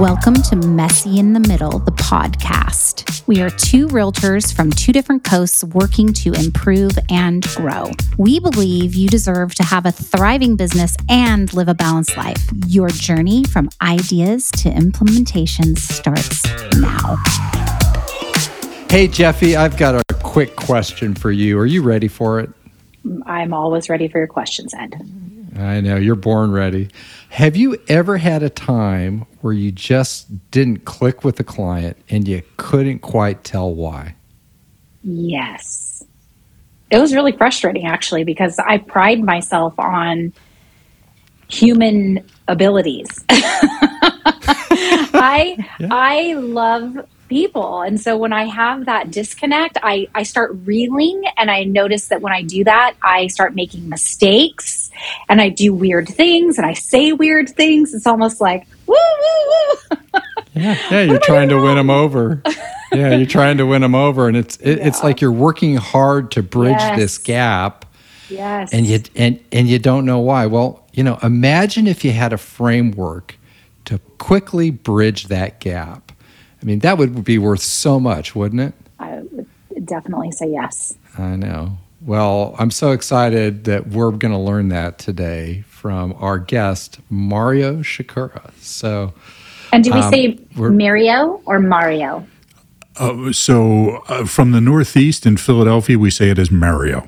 Welcome to Messy in the Middle, the podcast. We are two realtors from two different coasts working to improve and grow. We believe you deserve to have a thriving business and live a balanced life. Your journey from ideas to implementation starts now. Hey, Jefi, I've got a quick question for you. Are you ready for it? I'm always ready for your questions, Ed. I know, you're born ready. Have you ever had a time where you just didn't click with a client and you couldn't quite tell why? Yes. It was really frustrating actually because I pride myself on human abilities. I yeah. I love people. And so when I have that disconnect, I, I start reeling and I notice that when I do that, I start making mistakes and I do weird things and I say weird things. It's almost like, woo, woo, woo. yeah, yeah, you're trying to win them over. yeah, you're trying to win them over. And it's, it, yeah. it's like you're working hard to bridge yes. this gap. Yes. And you, and, and you don't know why. Well, you know, imagine if you had a framework to quickly bridge that gap I mean, that would be worth so much, wouldn't it? I would definitely say yes. I know. Well, I'm so excited that we're going to learn that today from our guest, Mario Sikora. So, and do we um, say Mario or Mario? Uh, so, uh, from the Northeast in Philadelphia, we say it as Mario.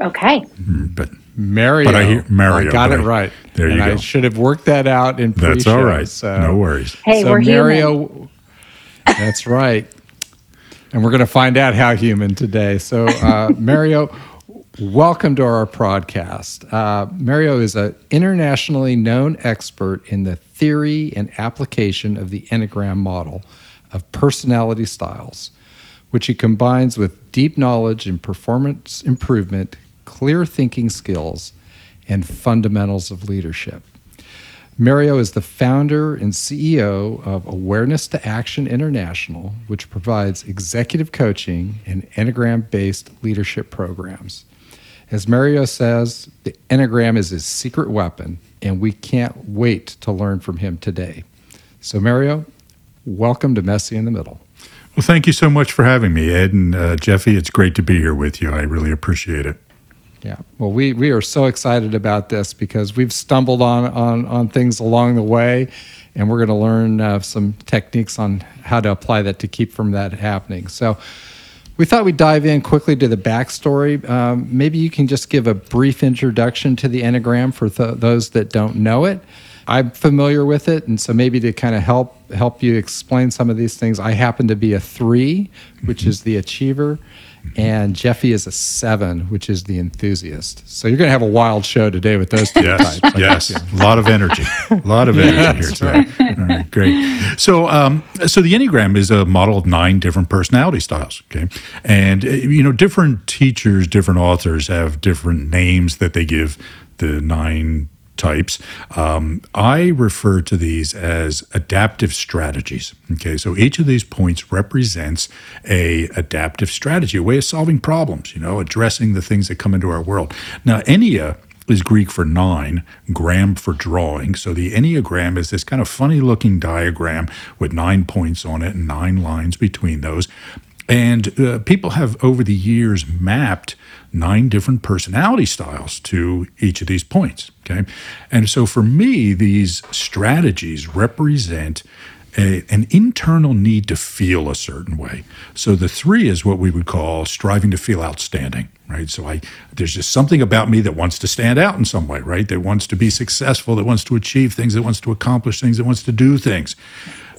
Okay. Mm, but Mario. But I hear Mario. I got it I, right. There and you go. I should have worked that out in pre-show. That's all right. So, no worries. Hey, so we're Mario, human. That's right. And we're going to find out how human today. So, uh, Mario, welcome to our podcast. Uh, Mario is an internationally known expert in the theory and application of the Enneagram model of personality styles, which he combines with deep knowledge in performance improvement, clear thinking skills, and fundamentals of leadership. Mario is the founder and CEO of Awareness to Action International, which provides executive coaching and Enneagram based leadership programs. As Mario says, the Enneagram is his secret weapon, and we can't wait to learn from him today. So, Mario, welcome to Messy in the Middle. Well, thank you so much for having me, Ed and uh, Jefi. It's great to be here with you. I really appreciate it. Yeah. Well, we, we are so excited about this because we've stumbled on, on, on things along the way, and we're going to learn uh, some techniques on how to apply that to keep from that happening. So, we thought we'd dive in quickly to the backstory. Um, maybe you can just give a brief introduction to the Enneagram for th- those that don't know it. I'm familiar with it, and so maybe to kind of help help you explain some of these things. I happen to be a three, which is the achiever and Jefi is a seven, which is the enthusiast. So you're going to have a wild show today with those two yes, types. Yes, a lot of energy, a lot of energy here today. Right. All right, great. So, um, so the Enneagram is a model of nine different personality styles. Okay, and uh, you know, different teachers, different authors have different names that they give the nine types. Um, I refer to these as adaptive strategies. Okay, so each of these points represents a adaptive strategy, a way of solving problems. You know, addressing the things that come into our world. Now, Ennea is Greek for nine, gram for drawing. So the Enneagram is this kind of funny looking diagram with nine points on it and nine lines between those. And uh, people have over the years mapped nine different personality styles to each of these points. Okay. And so for me, these strategies represent a, an internal need to feel a certain way. So the three is what we would call striving to feel outstanding, right? So I there's just something about me that wants to stand out in some way, right? That wants to be successful, that wants to achieve things, that wants to accomplish things, that wants to do things.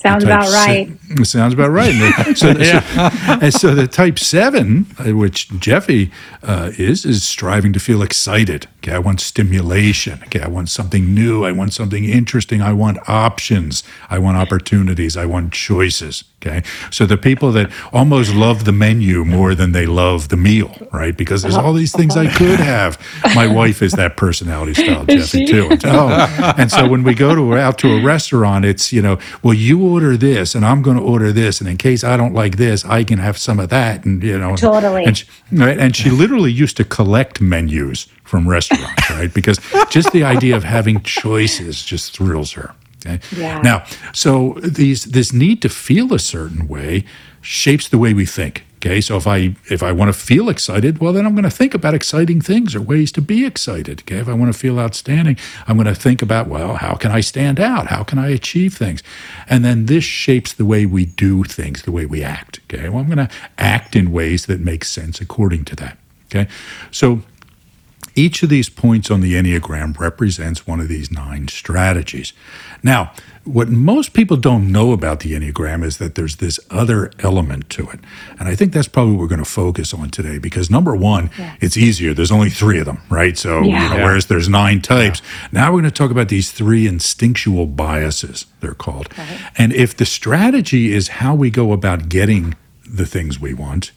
Sounds about right. Se- sounds about right. so, yeah. so, so, the type seven, uh, which Jefi uh, is, is striving to feel excited. Okay, I want stimulation. Okay, I want something new. I want something interesting. I want options. I want opportunities. I want choices. Okay, so the people that almost love the menu more than they love the meal, right? Because there's all these things I could have. My wife is that personality style, Jefi, too. And, oh, and so when we go to out to a restaurant, it's you know, well, you order this, and I'm going to order this, and in case I don't like this, I can have some of that, and you know, totally. And she, right, and she literally used to collect menus from restaurants, right? Because just the idea of having choices just thrills her. Okay? Yeah. Now, so these this need to feel a certain way shapes the way we think. Okay, so if I if I want to feel excited, well, then I'm going to think about exciting things or ways to be excited. Okay, if I want to feel outstanding, I'm going to think about well, how can I stand out? How can I achieve things? And then this shapes the way we do things, the way we act. Okay, well, I'm going to act in ways that make sense according to that. Okay, so each of these points on the Enneagram represents one of these nine strategies. Now, what most people don't know about the Enneagram is that there's this other element to it. And I think that's probably what we're going to focus on today because number one, Yeah. it's easier. There's only three of them, right? So, Yeah. you know, Yeah. whereas there's nine types, now we're going to talk about these three instinctual biases, they're called. And if the strategy is how we go about getting the things we want,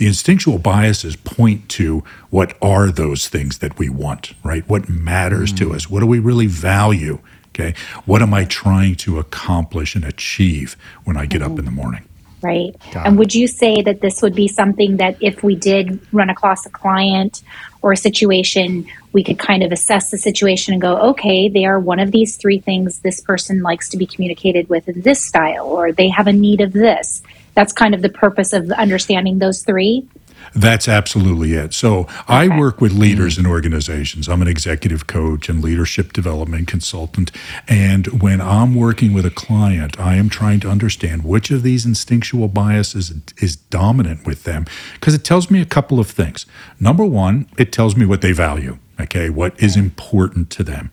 the instinctual biases point to what are those things that we want, right? What matters to hmm. us? What do we really value? Okay. What am I trying to accomplish and achieve when I get up in the morning? right? Got and it. would you say that this would be something that if we did run across a client or a situation, we could kind of assess the situation and go, okay, they are one of these three things this person likes to be communicated with in this style, or they have a need of this. That's kind of the purpose of understanding those three. That's absolutely it. So I work with leaders in organizations. I'm an executive coach and leadership development consultant. And when I'm working with a client, I am trying to understand which of these instinctual biases is dominant with them because it tells me a couple of things. Number one, it tells me what they value. Okay, what is important to them.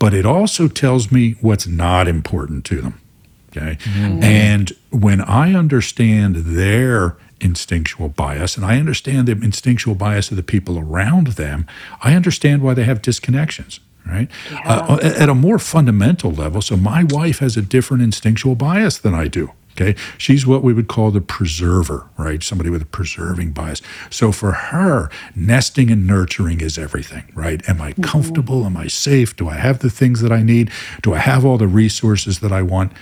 But it also tells me what's not important to them. Okay. And when I understand their instinctual bias and I understand the instinctual bias of the people around them, I understand why they have disconnections. Right. Uh, at a more fundamental level. So, my wife has a different instinctual bias than I do. Okay. She's what we would call the preserver, right? Somebody with a preserving bias. So for her, nesting and nurturing is everything, right? Am I comfortable? Am I safe? Do I have the things that I need? Do I have all the resources that I want?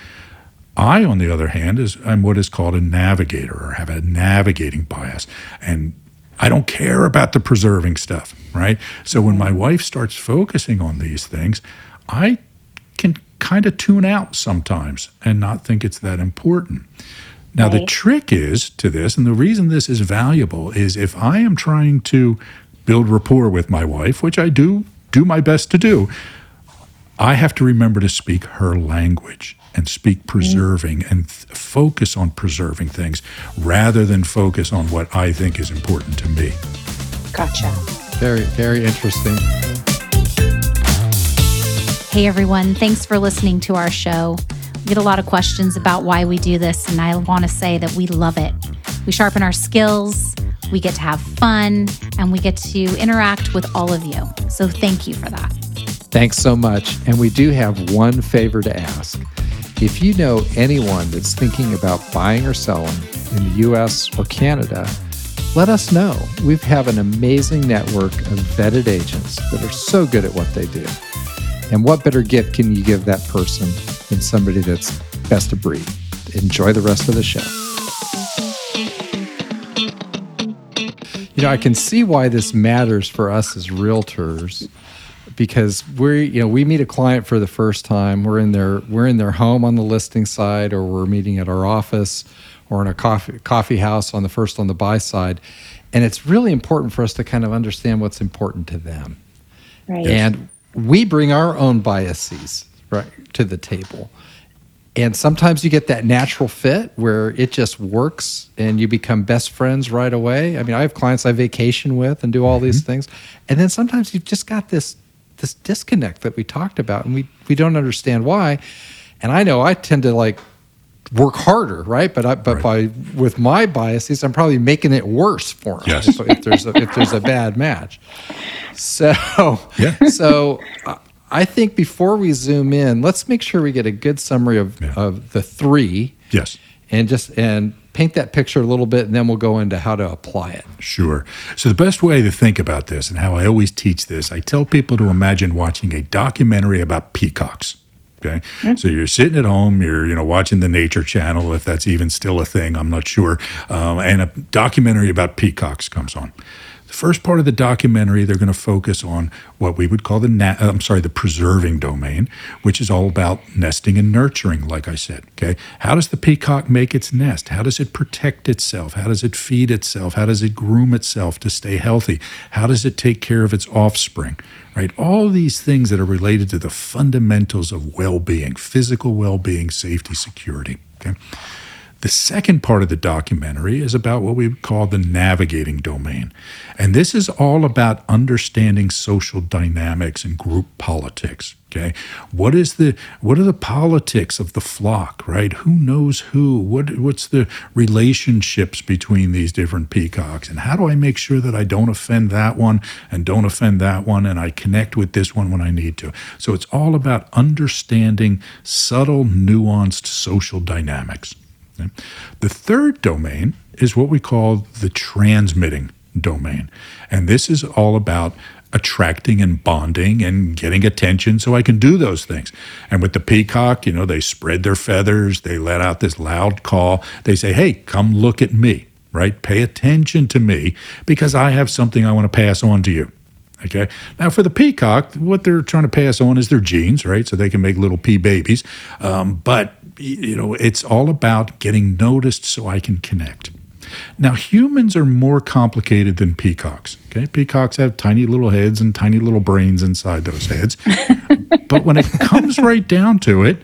I, on the other hand, is I'm what is called a navigator or have a navigating bias. And I don't care about the preserving stuff, right? So when my wife starts focusing on these things, I can kind of tune out sometimes and not think it's that important. Now, the trick is to this, and the reason this is valuable is if I am trying to build rapport with my wife, which I do do my best to do, I have to remember to speak her language and speak preserving and th- focus on preserving things rather than focus on what I think is important to me. Gotcha. Very, very interesting. Hey everyone, thanks for listening to our show. We get a lot of questions about why we do this, and I want to say that we love it. We sharpen our skills, we get to have fun, and we get to interact with all of you. So thank you for that. Thanks so much. And we do have one favor to ask. If you know anyone that's thinking about buying or selling in the US or Canada, let us know. We have an amazing network of vetted agents that are so good at what they do. And what better gift can you give that person than somebody that's best of breed? Enjoy the rest of the show. You know, I can see why this matters for us as realtors because we you know we meet a client for the first time. We're in their we're in their home on the listing side or we're meeting at our office or in a coffee coffee house on the first on the buy side. And it's really important for us to kind of understand what's important to them. Right. and we bring our own biases right to the table. And sometimes you get that natural fit where it just works and you become best friends right away. I mean i have clients i vacation with and do all these mm-hmm. things. And then sometimes you've just got this this disconnect that we talked about and we we don't understand why and i know i tend to like work harder right but i but by with my biases i'm probably making it worse for them Yes. if, if there's a, if there's a bad match so Yeah. so uh, I think before we zoom in, let's make sure we get a good summary of, Yeah. of the three Yes. and just and paint that picture a little bit and then we'll go into how to apply it. Sure. So, the best way to think about this and how I always teach this, I tell people to imagine watching a documentary about peacocks. Okay. So you're sitting at home, you're, you know, watching the Nature Channel, if that's even still a thing, I'm not sure. Um, and a documentary about peacocks comes on. The first part of the documentary, they're going to focus on what we would call the na- uh, I'm sorry, the preserving domain, which is all about nesting and nurturing, like I said. Okay, how does the peacock make its nest? How does it protect itself? How does it feed itself? How does it groom itself to stay healthy? How does it take care of its offspring? Right, all these things that are related to the fundamentals of well-being, physical well-being, safety, security. Okay. The second part of the documentary is about what we call the navigating domain. And this is all about understanding social dynamics and group politics. Okay. What is the what are the politics of the flock, right? Who knows who? What what's the relationships between these different peacocks? And how do I make sure that I don't offend that one and don't offend that one and I connect with this one when I need to? So it's all about understanding subtle, nuanced social dynamics. The third domain is what we call the transmitting domain. And this is all about attracting and bonding and getting attention so I can do those things. And with the peacock, you know, they spread their feathers, they let out this loud call. They say, hey, come look at me, right? Pay attention to me because I have something I want to pass on to you. Okay. Now, for the peacock, what they're trying to pass on is their genes, right? So they can make little pea babies. Um, but you know, it's all about getting noticed so I can connect. Now, humans are more complicated than peacocks. Okay, peacocks have tiny little heads and tiny little brains inside those heads. but when it comes right down to it,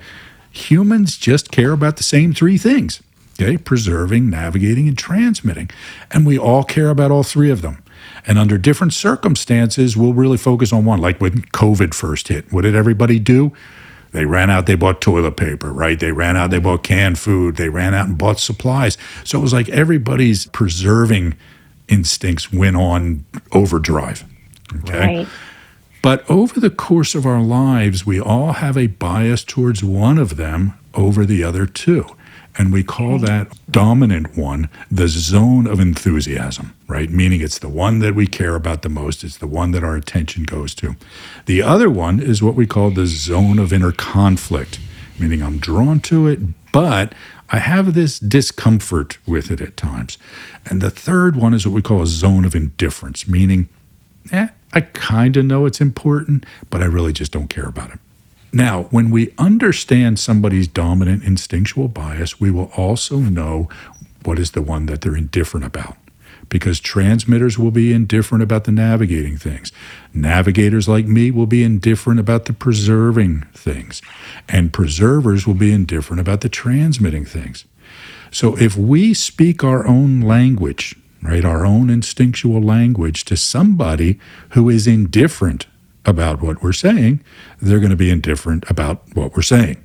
humans just care about the same three things okay, preserving, navigating, and transmitting. And we all care about all three of them. And under different circumstances, we'll really focus on one. Like when COVID first hit, what did everybody do? They ran out, they bought toilet paper, right? They ran out, they bought canned food, they ran out and bought supplies. So it was like everybody's preserving instincts went on overdrive. Okay. Right. But over the course of our lives, we all have a bias towards one of them over the other two. And we call that dominant one the zone of enthusiasm, right? Meaning it's the one that we care about the most. It's the one that our attention goes to. The other one is what we call the zone of inner conflict, meaning I'm drawn to it, but I have this discomfort with it at times. And the third one is what we call a zone of indifference, meaning, eh, I kind of know it's important, but I really just don't care about it. Now, when we understand somebody's dominant instinctual bias, we will also know what is the one that they're indifferent about. Because transmitters will be indifferent about the navigating things. Navigators like me will be indifferent about the preserving things. And preservers will be indifferent about the transmitting things. So if we speak our own language, right, our own instinctual language to somebody who is indifferent about what we're saying, they're going to be indifferent about what we're saying.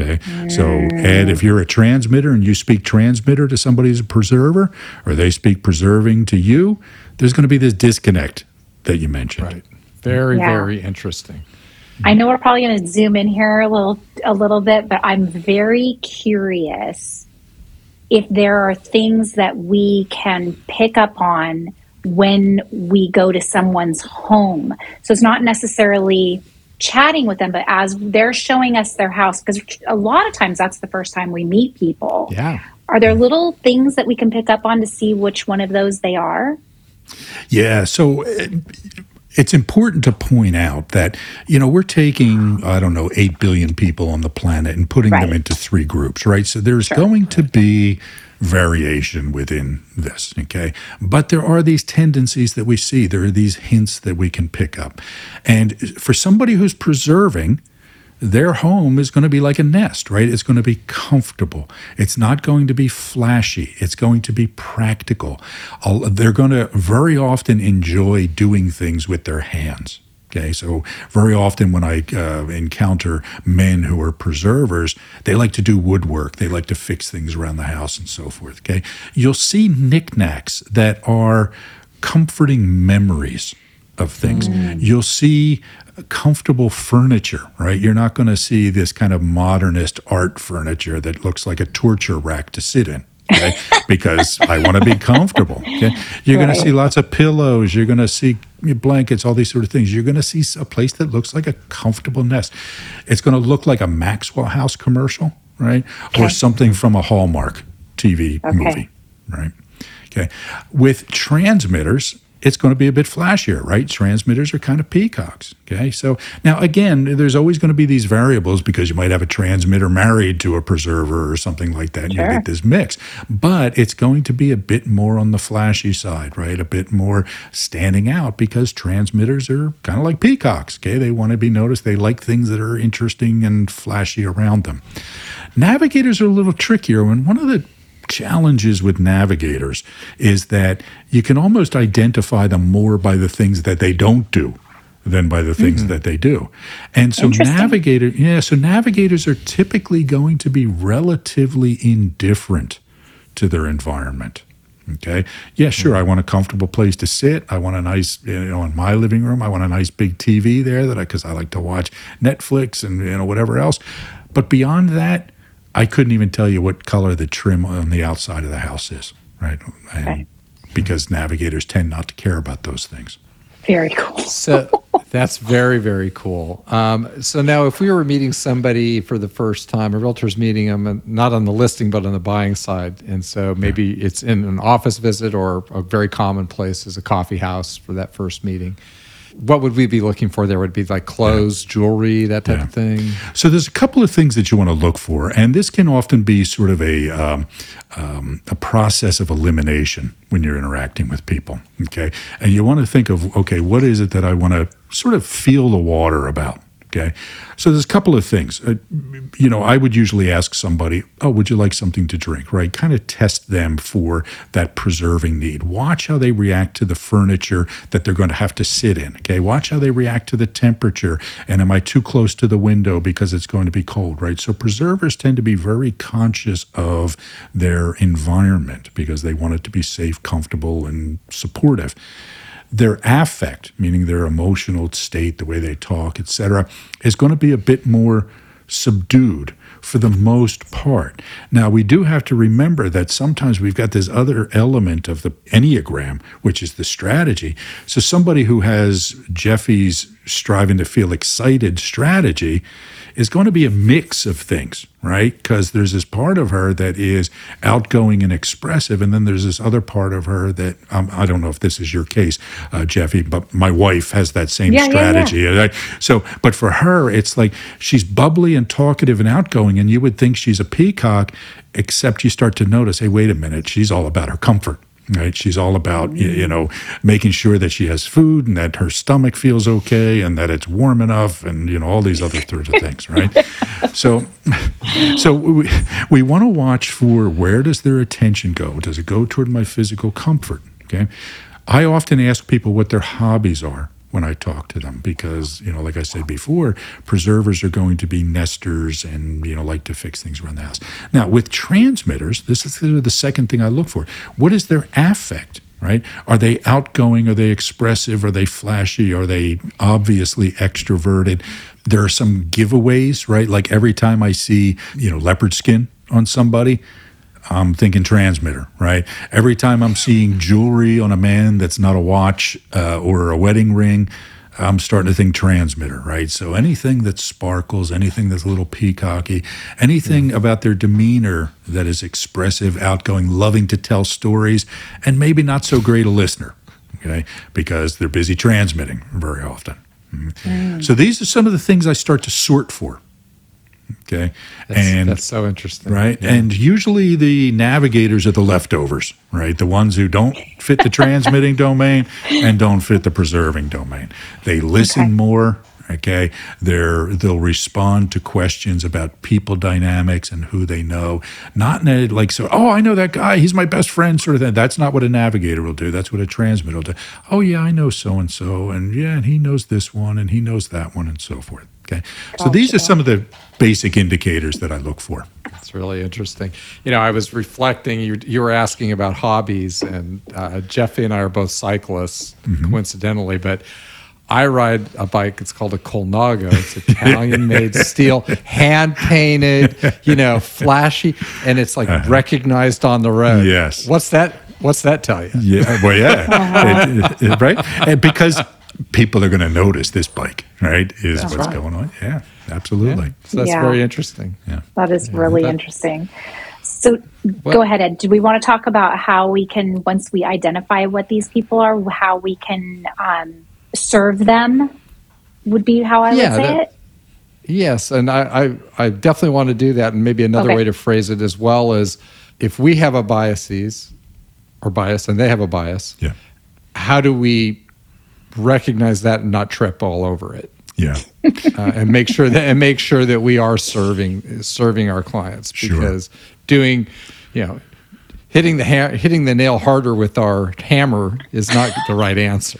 Okay. So, Ed, if you're a transmitter and you speak transmitter to somebody who's a preserver, or they speak preserving to you, there's going to be this disconnect that you mentioned. Right. Very, Yeah. very interesting. I know we're probably going to zoom in here a little a little bit, but I'm very curious if there are things that we can pick up on when we go to someone's home. So it's not necessarily chatting with them, but as they're showing us their house, because a lot of times that's the first time we meet people. Yeah. Are there little things that we can pick up on to see which one of those they are? Yeah. So uh, it's important to point out that, you know, we're taking, I don't know, 8 billion people on the planet and putting them into three groups, right? So there's going to be variation within this, okay? But there are these tendencies that we see, there are these hints that we can pick up. And for somebody who's preserving, their home is going to be like a nest, right? It's going to be comfortable. It's not going to be flashy. It's going to be practical. They're going to very often enjoy doing things with their hands. Okay, so very often when I uh, encounter men who are preservers, they like to do woodwork. They like to fix things around the house and so forth. Okay, you'll see knickknacks that are comforting memories of things. You'll see comfortable furniture, right? You're not going to see this kind of modernist art furniture that looks like a torture rack to sit in. Okay? because I want to be comfortable. Okay? You're going to see lots of pillows. You're going to see blankets, all these sort of things. You're going to see a place that looks like a comfortable nest. It's going to look like a Maxwell House commercial, right? Or something from a Hallmark TV Okay. movie, right? Okay. With transmitters, it's going to be a bit flashier, right? Transmitters are kind of peacocks. Okay. So now, again, there's always going to be these variables because you might have a transmitter married to a preserver or something like that. And Sure. you get this mix. But it's going to be a bit more on the flashy side, right? A bit more standing out because transmitters are kind of like peacocks. Okay. They want to be noticed. They like things that are interesting and flashy around them. Navigators are a little trickier. And one of the challenges with navigators is that you can almost identify them more by the things that they don't do than by the things hmm. that they do. And so navigator yeah, so navigators are typically going to be relatively indifferent to their environment. Okay. Yeah, hmm. sure. I want a comfortable place to sit. I want a nice, you know, in my living room, I want a nice big TV there that I, because I like to watch Netflix and, you know, whatever else. But beyond that, I couldn't even tell you what color the trim on the outside of the house is, right? And Okay. Because navigators tend not to care about those things. Very cool. So that's very, very cool. Um, so now, if we were meeting somebody for the first time, a realtor's meeting them, not on the listing, but on the buying side, and so maybe it's in an office visit or a very common place is a coffee house for that first meeting. What would we be looking for there? Would be like clothes, jewelry, that type Yeah. of thing? So there's a couple of things that you want to look for, and this can often be sort of a um, um, a process of elimination when you're interacting with people. Okay, and you want to think of okay, what is it that I want to sort of feel the water about? Okay, so there's a couple of things. Uh, you know, I would usually ask somebody, "Oh, would you like something to drink?" Right? Kind of test them for that preserving need. Watch how they react to the furniture that they're going to have to sit in. Okay, watch how they react to the temperature. And am I too close to the window because it's going to be cold? Right. So preservers tend to be very conscious of their environment because they want it to be safe, comfortable, and supportive their affect, meaning their emotional state, the way they talk, etc., is going to be a bit more subdued for the most part. Now, we do have to remember that sometimes we've got this other element of the Enneagram, which is the strategy. So, somebody who has Jefi's striving to feel excited strategy is going to be a mix of things, right? Because there's this part of her that is outgoing and expressive, and then there's this other part of her that um, I don't know if this is your case, uh, Jefi, but my wife has that same Yeah, yeah, yeah. strategy. So, but for her, it's like she's bubbly and talkative and outgoing, and you would think she's a peacock, except you start to notice, hey, wait a minute, she's all about her comfort. Right, she's all about you mm. know making sure that she has food and that her stomach feels okay and that it's warm enough and you know all these other sorts of things, right? So, so we, we want to watch for where does their attention go? Does it go toward my physical comfort? Okay, I often ask people what their hobbies are when I talk to them because, you know, like I said before, preservers are going to be nesters and, you know, like to fix things around the house. Now, with transmitters, this is the second thing I look for. What is their affect? Right? Are they outgoing? Are they expressive? Are they flashy? Are they obviously extroverted? There are some giveaways, right? Like every time I see, you know, leopard skin on somebody, I'm thinking transmitter, right? Every time I'm seeing jewelry on a man that's not a watch uh, or a wedding ring, I'm starting to think transmitter, right? So anything that sparkles, anything that's a little peacocky, anything about their demeanor that is expressive, outgoing, loving to tell stories, and maybe not so great a listener, okay? Because they're busy transmitting very often. Mhm. So these are some of the things I start to sort for. Okay. That's, and that's so interesting. right? And usually the navigators are the leftovers, right? The ones who don't fit the transmitting domain and don't fit the preserving domain. They listen Okay. more. Okay, they're they'll respond to questions about people dynamics and who they know, not in a like so. Oh, I know that guy; he's my best friend, sort of thing. That's not what a navigator will do. That's what a transmitter will do. Oh yeah, I know so and so, and yeah, and he knows this one, and he knows that one, and so forth. Okay, so these are some of the basic indicators that I look for. That's really interesting. You know, I was reflecting. You, you were asking about hobbies, and uh, Jefi and I are both cyclists, coincidentally, but. I ride a bike. It's called a Colnago. It's Italian-made steel, hand painted. You know, flashy, and it's like recognized on the road. Yes. What's that? What's that tell you? Yeah, well, yeah, It- it- right. And because people are going to notice this bike, right? Is what's right. going on. Yeah, absolutely. So that's Yeah. very interesting. Yeah. That is really that- interesting. So go ahead, Ed. Do we want to talk about how we can, once we identify what these people are, how we can um, serve them? Would be how I Yeah, would say that- it. Yes, and I, I, I definitely want to do that. And maybe another Okay. way to phrase it as well is if we have a biases or bias and they have a bias, Yeah. how do we recognize that and not trip all over it? Yeah. uh, and make sure that and make sure that we are serving serving our clients Sure. because doing you know hitting the ha- hitting the nail harder with our hammer is not the right answer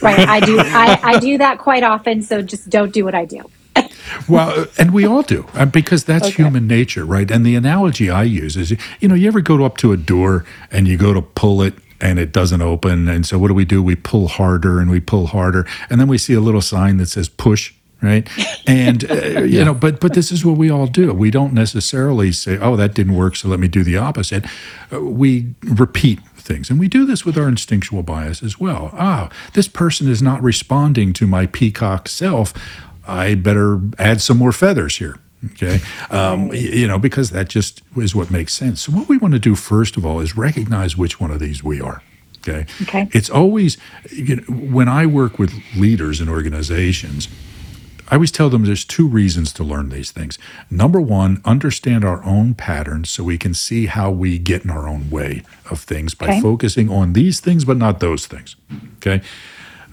Right. I do. I, I do that quite often. So just don't do what I do. Well, and we all do, uh, because that's human nature, right? And the analogy I use is, you know, you ever go up to a door and you go to pull it and it doesn't open, and so what do we do? We pull harder and we pull harder, and then we see a little sign that says push. Right, and uh, you know, but but this is what we all do. We don't necessarily say, "Oh, that didn't work, so let me do the opposite." Uh, we repeat things, and we do this with our instinctual bias as well. Ah, this person is not responding to my peacock self. I better add some more feathers here. Okay. Um, you know, because that just is what makes sense. So, what we want to do, first of all, is recognize which one of these we are. Okay. Okay. It's always, you know, when I work with leaders and organizations, I always tell them there's two reasons to learn these things. Number one, understand our own patterns so we can see how we get in our own way of things by Okay. focusing on these things, but not those things. Okay.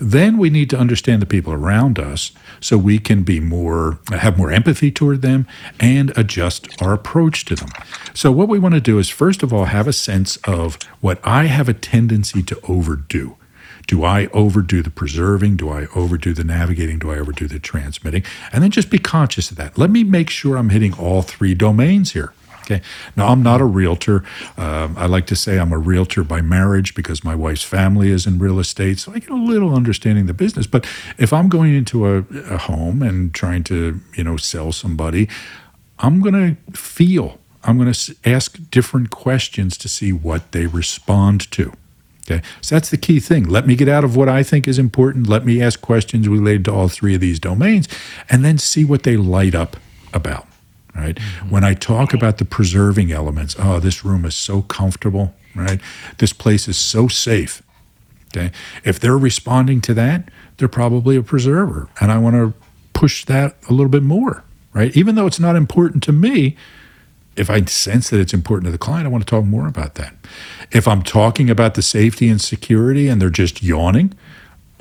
Then we need to understand the people around us so we can be more, have more empathy toward them and adjust our approach to them. So, what we want to do is, first of all, have a sense of what I have a tendency to overdo. Do I overdo the preserving? Do I overdo the navigating? Do I overdo the transmitting? And then just be conscious of that. Let me make sure I'm hitting all three domains here. Okay. Now, I'm not a realtor. Um, I like to say I'm a realtor by marriage because my wife's family is in real estate. So I get a little understanding the business. But if I'm going into a, a home and trying to, you know, sell somebody, I'm going to feel, I'm going to ask different questions to see what they respond to. Okay. So that's the key thing. Let me get out of what I think is important. Let me ask questions related to all three of these domains and then see what they light up about. Right. Mm-hmm. When I talk about the preserving elements, oh, this room is so comfortable. Right. This place is so safe. Okay. If they're responding to that, they're probably a preserver. And I want to push that a little bit more. Right. Even though it's not important to me, if I sense that it's important to the client, I want to talk more about that. If I'm talking about the safety and security and they're just yawning,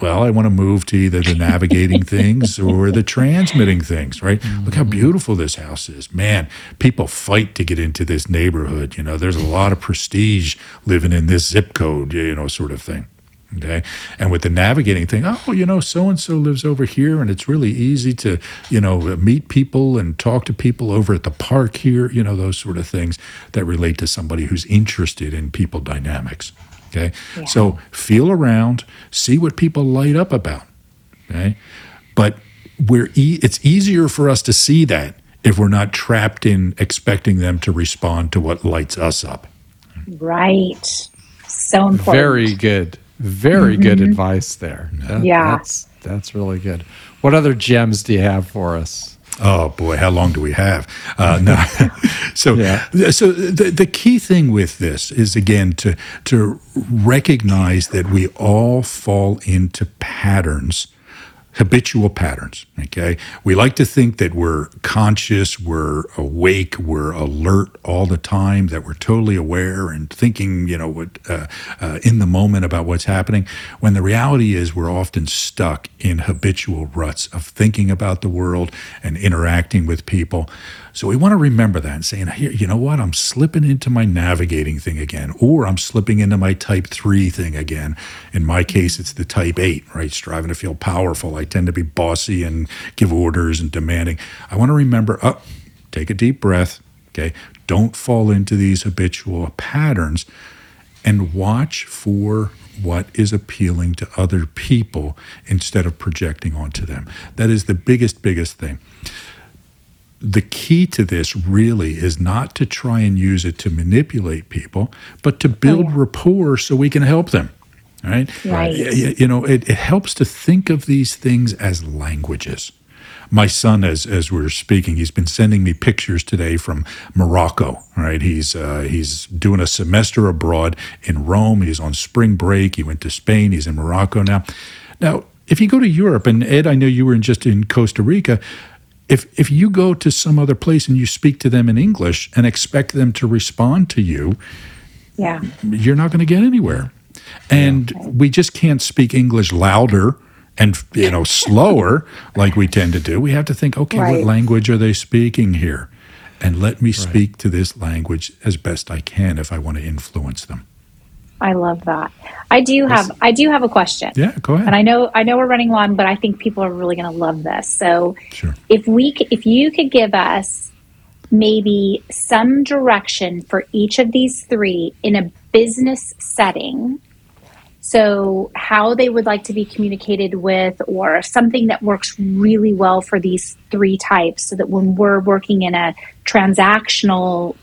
well, I want to move to either the navigating things or the transmitting things, right? Look how mm-hmm. beautiful this house is. Man, people fight to get into this neighborhood. You know, there's a lot of prestige living in this zip code, you know, sort of thing. Okay. And with the navigating thing, oh, you know, so and so lives over here, and it's really easy to, you know, meet people and talk to people over at the park here, you know, those sort of things that relate to somebody who's interested in people dynamics. Okay. So feel around, see what people light up about. Okay. But we're e- it's easier for us to see that if we're not trapped in expecting them to respond to what lights us up. Right. So important. very good very good mm-hmm. advice there That- Yeah. that's that's really good what other gems do you have for us Oh boy, how long do we have? Uh, no, so Yeah. so the the key thing with this is again to to recognize that we all fall into patterns, habitual patterns. Okay, we like to think that we're conscious, we're awake, we're alert all the time, that we're totally aware and thinking, you know, what uh, uh, in the moment about what's happening. When the reality is, we're often stuck in habitual ruts of thinking about the world and interacting with people. So we want to remember that and saying, here, you know what? I'm slipping into my navigating thing again, or I'm slipping into my type three thing again. In my case, it's the type eight, right? Striving to feel powerful. I tend to be bossy and give orders and demanding. I want to remember, up, take a deep breath. Okay. Don't fall into these habitual patterns and watch for what is appealing to other people instead of projecting onto them. That is the biggest, biggest thing the key to this really is not to try and use it to manipulate people, but to build rapport so we can help them. Right? Right. You know, it, it helps to think of these things as languages. My son, as as we're speaking, he's been sending me pictures today from Morocco. Right, he's uh, he's doing a semester abroad in Rome. He's on spring break. He went to Spain. He's in Morocco now. Now, if you go to Europe, and Ed, I know you were in just in Costa Rica. If if you go to some other place and you speak to them in English and expect them to respond to you, Yeah. you're not going to get anywhere. And we just can't speak English louder and you know slower like we tend to do. We have to think, okay, what language are they speaking here? And let me speak to this language as best I can if I want to influence them. I love that. I do have I do have a question. Yeah, go ahead. And I know I know we're running long, but I think people are really going to love this. So Sure. if we if you could give us maybe some direction for each of these three in a business setting so how they would like to be communicated with or something that works really well for these three types so that when we're working in a transactional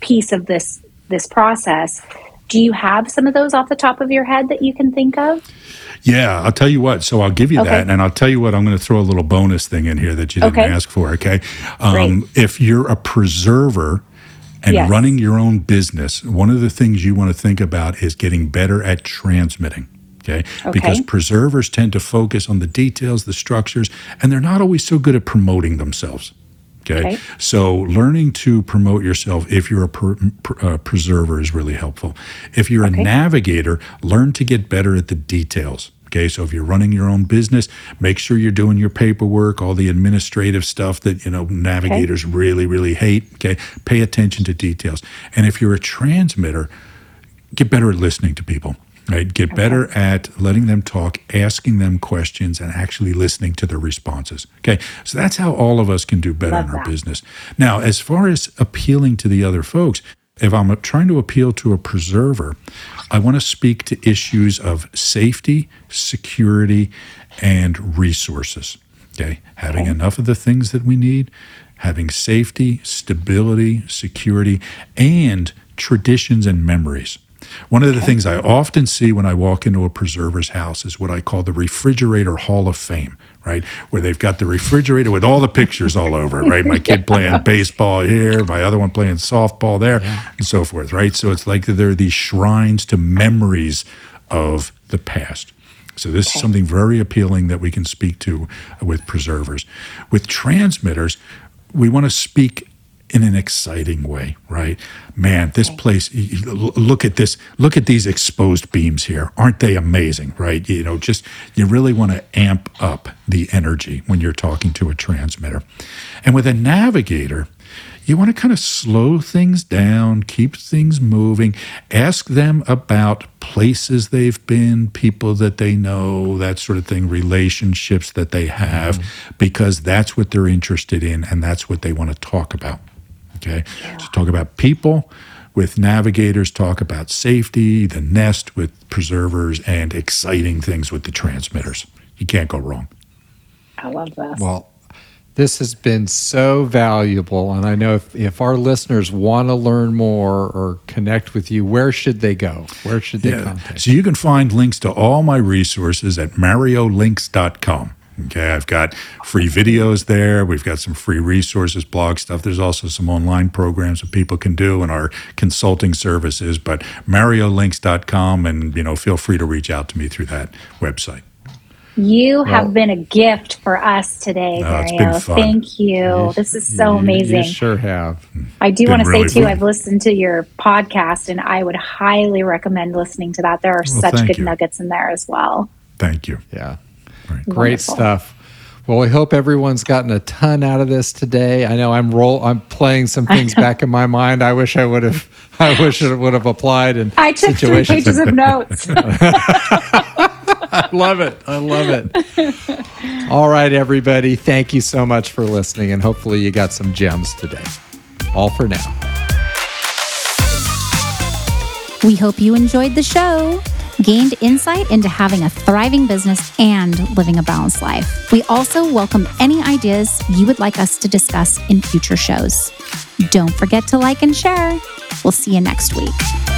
piece of this this process do you have some of those off the top of your head that you can think of Yeah, I'll tell you what. So I'll give you Okay. that, and I'll tell you what. I'm going to throw a little bonus thing in here that you didn't Okay. ask for. Okay, um, if you're a preserver and Yes. running your own business, one of the things you want to think about is getting better at transmitting. Okay? because preservers tend to focus on the details, the structures, and they're not always so good at promoting themselves. Okay. Okay. So learning to promote yourself if you're a per, per- uh, preserver is really helpful. If you're Okay. a navigator, learn to get better at the details. Okay. So if you're running your own business, make sure you're doing your paperwork, all the administrative stuff that, you know, navigators really, really hate. Okay. Pay attention to details. And if you're a transmitter, get better at listening to people right? Get better at letting them talk asking them questions and actually listening to their responses. Okay? So that's how all of us can do better Love in our that. business. Now as far as appealing to the other folks if i'm trying to appeal to a preserver i want to speak to issues of safety security and resources. Okay? Having enough of the things that we need having safety stability security and traditions and memories one of the things I often see when I walk into a preserver's house is what I call the refrigerator hall of fame, right? Where they've got the refrigerator with all the pictures all over it, right? My kid playing baseball here, my other one playing softball there, and so forth, right? So it's like there are these shrines to memories of the past. So this is something very appealing that we can speak to with preservers. With transmitters, we want to speak in an exciting way, right? Man, this place y- y- l- look at this, look at these exposed beams here. Aren't they amazing, right? You know, just you really want to amp up the energy when you're talking to a transmitter. And with a navigator, you want to kind of slow things down, keep things moving, ask them about places they've been, people that they know, that sort of thing, relationships that they have, mm-hmm. because that's what they're interested in and that's what they want to talk about. Okay. So talk about people with navigators, talk about safety, the nest with preservers, and exciting things with the transmitters. You can't go wrong. i love that. Well, this has been so valuable. And I know if, if our listeners want to learn more or connect with you, where should they go? Where should they contact So you can find links to all my resources at mariolinks.com. Okay, I've got free videos there. We've got some free resources, blog stuff. There's also some online programs that people can do and our consulting services. But mariolinks.com, and you know, feel free to reach out to me through that website. You have been a gift for us today, Oh, it's Mario. been fun. Thank you. This is so You- amazing. You sure have. I do want to really say too, fun. I've listened to your podcast, and I would highly recommend listening to that. There are Well, such good you. nuggets in there as well. Thank you. Yeah. Right. Great Wonderful. stuff. Well, we hope everyone's gotten a ton out of this today. I know I'm roll. I'm playing some things back in my mind. I wish I would have. I wish it would have applied in I took three pages of notes. I love it. I love it. All right, everybody. Thank you so much for listening, and hopefully you got some gems today. All for now. We hope you enjoyed the show, gained insight into having a thriving business and living a balanced life. We also welcome any ideas you would like us to discuss in future shows. Don't forget to like and share. We'll see you next week.